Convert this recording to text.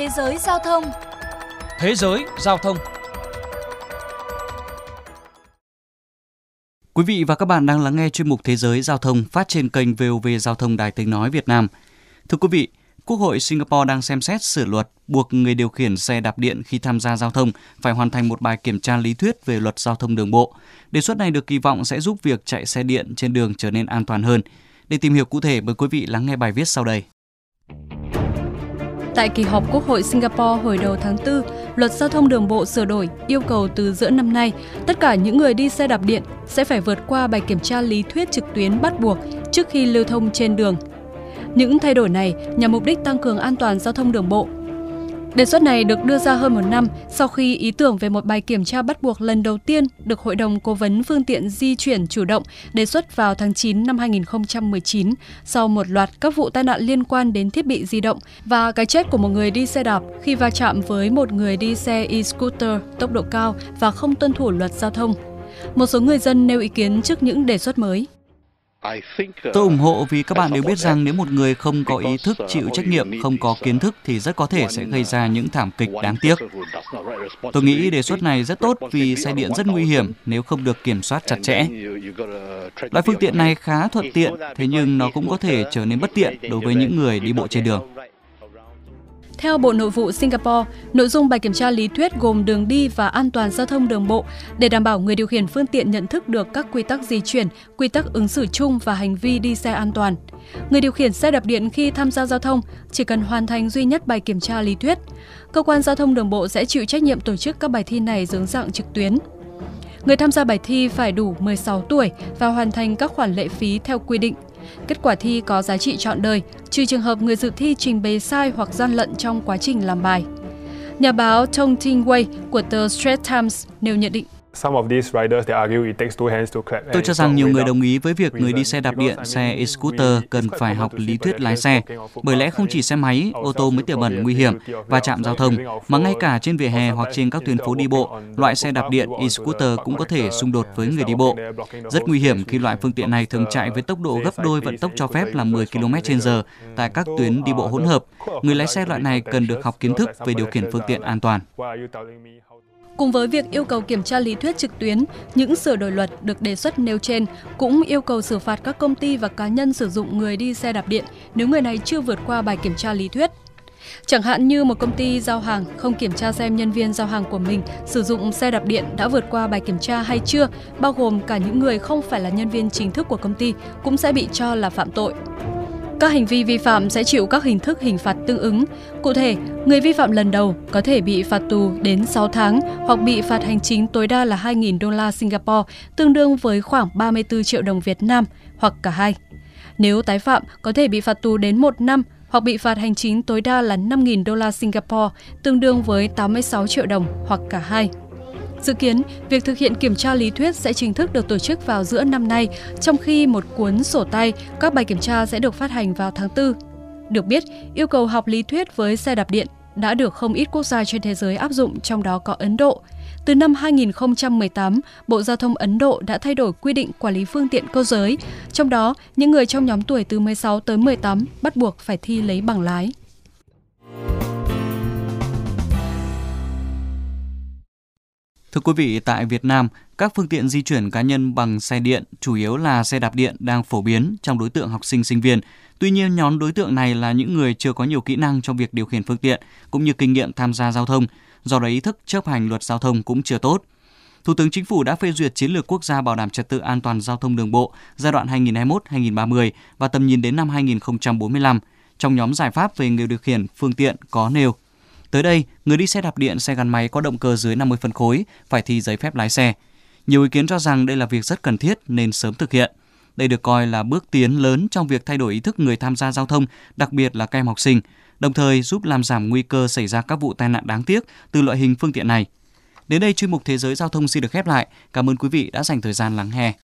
Thế giới giao thông Thế giới giao thông Quý vị và các bạn đang lắng nghe chuyên mục Thế giới giao thông phát trên kênh VOV Giao thông Đài Tiếng Nói Việt Nam. Thưa quý vị, Quốc hội Singapore đang xem xét sửa luật buộc người điều khiển xe đạp điện khi tham gia giao thông phải hoàn thành một bài kiểm tra lý thuyết về luật giao thông đường bộ. Đề xuất này được kỳ vọng sẽ giúp việc chạy xe điện trên đường trở nên an toàn hơn. Để tìm hiểu cụ thể, mời quý vị lắng nghe bài viết sau đây. Tại kỳ họp Quốc hội Singapore hồi đầu tháng 4, luật giao thông đường bộ sửa đổi yêu cầu từ giữa năm nay, tất cả những người đi xe đạp điện sẽ phải vượt qua bài kiểm tra lý thuyết trực tuyến bắt buộc trước khi lưu thông trên đường. Những thay đổi này nhằm mục đích tăng cường an toàn giao thông đường bộ. Đề xuất này được đưa ra hơn một năm sau khi ý tưởng về một bài kiểm tra bắt buộc lần đầu tiên được Hội đồng Cố vấn Phương tiện Di chuyển chủ động đề xuất vào tháng 9 năm 2019 sau một loạt các vụ tai nạn liên quan đến thiết bị di động và cái chết của một người đi xe đạp khi va chạm với một người đi xe e-scooter tốc độ cao và không tuân thủ luật giao thông. Một số người dân nêu ý kiến trước những đề xuất mới. Tôi ủng hộ vì các bạn đều biết rằng nếu một người không có ý thức chịu trách nhiệm, không có kiến thức thì rất có thể sẽ gây ra những thảm kịch đáng tiếc. Tôi nghĩ đề xuất này rất tốt vì xe điện rất nguy hiểm nếu không được kiểm soát chặt chẽ. Loại phương tiện này khá thuận tiện, thế nhưng nó cũng có thể trở nên bất tiện đối với những người đi bộ trên đường. Theo Bộ Nội vụ Singapore, nội dung bài kiểm tra lý thuyết gồm đường đi và an toàn giao thông đường bộ để đảm bảo người điều khiển phương tiện nhận thức được các quy tắc di chuyển, quy tắc ứng xử chung và hành vi đi xe an toàn. Người điều khiển xe đạp điện khi tham gia giao thông chỉ cần hoàn thành duy nhất bài kiểm tra lý thuyết. Cơ quan giao thông đường bộ sẽ chịu trách nhiệm tổ chức các bài thi này dưới dạng trực tuyến. Người tham gia bài thi phải đủ 16 tuổi và hoàn thành các khoản lệ phí theo quy định. Kết quả thi có giá trị trọn đời, trừ trường hợp người dự thi trình bày sai hoặc gian lận trong quá trình làm bài. Nhà báo Tong Ting Wei của tờ Straits Times nêu nhận định. Tôi cho rằng nhiều người đồng ý với việc người đi xe đạp điện, xe e-scooter cần phải học lý thuyết lái xe, bởi lẽ không chỉ xe máy, ô tô mới tiềm ẩn nguy hiểm và chạm giao thông, mà ngay cả trên vỉa hè hoặc trên các tuyến phố đi bộ, loại xe đạp điện e-scooter cũng có thể xung đột với người đi bộ. Rất nguy hiểm khi loại phương tiện này thường chạy với tốc độ gấp đôi vận tốc cho phép là 10 km/h tại các tuyến đi bộ hỗn hợp. Người lái xe loại này cần được học kiến thức về điều khiển phương tiện an toàn. Cùng với việc yêu cầu kiểm tra lý thuyết trực tuyến, những sửa đổi luật được đề xuất nêu trên cũng yêu cầu xử phạt các công ty và cá nhân sử dụng người đi xe đạp điện nếu người này chưa vượt qua bài kiểm tra lý thuyết. Chẳng hạn như một công ty giao hàng không kiểm tra xem nhân viên giao hàng của mình sử dụng xe đạp điện đã vượt qua bài kiểm tra hay chưa, bao gồm cả những người không phải là nhân viên chính thức của công ty cũng sẽ bị cho là phạm tội. Các hành vi vi phạm sẽ chịu các hình thức hình phạt tương ứng. Cụ thể, người vi phạm lần đầu có thể bị phạt tù đến 6 tháng hoặc bị phạt hành chính tối đa là 2.000 đô la Singapore, tương đương với khoảng 34 triệu đồng Việt Nam, hoặc cả hai. Nếu tái phạm, có thể bị phạt tù đến 1 năm hoặc bị phạt hành chính tối đa là 5.000 đô la Singapore, tương đương với 86 triệu đồng, hoặc cả hai. Dự kiến, việc thực hiện kiểm tra lý thuyết sẽ chính thức được tổ chức vào giữa năm nay, trong khi một cuốn sổ tay, các bài kiểm tra sẽ được phát hành vào tháng 4. Được biết, yêu cầu học lý thuyết với xe đạp điện đã được không ít quốc gia trên thế giới áp dụng, trong đó có Ấn Độ. Từ năm 2018, Bộ Giao thông Ấn Độ đã thay đổi quy định quản lý phương tiện cơ giới, trong đó những người trong nhóm tuổi từ 16 tới 18 bắt buộc phải thi lấy bằng lái. Thưa quý vị, tại Việt Nam, các phương tiện di chuyển cá nhân bằng xe điện, chủ yếu là xe đạp điện đang phổ biến trong đối tượng học sinh sinh viên. Tuy nhiên, nhóm đối tượng này là những người chưa có nhiều kỹ năng trong việc điều khiển phương tiện cũng như kinh nghiệm tham gia giao thông, do đó ý thức chấp hành luật giao thông cũng chưa tốt. Thủ tướng Chính phủ đã phê duyệt chiến lược quốc gia bảo đảm trật tự an toàn giao thông đường bộ giai đoạn 2021-2030 và tầm nhìn đến năm 2045. Trong nhóm giải pháp về người điều khiển phương tiện có nêu Tới đây, người đi xe đạp điện, xe gắn máy có động cơ dưới 50 phân khối phải thi giấy phép lái xe. Nhiều ý kiến cho rằng đây là việc rất cần thiết nên sớm thực hiện. Đây được coi là bước tiến lớn trong việc thay đổi ý thức người tham gia giao thông, đặc biệt là các em học sinh, đồng thời giúp làm giảm nguy cơ xảy ra các vụ tai nạn đáng tiếc từ loại hình phương tiện này. Đến đây chuyên mục Thế giới giao thông xin được khép lại. Cảm ơn quý vị đã dành thời gian lắng nghe.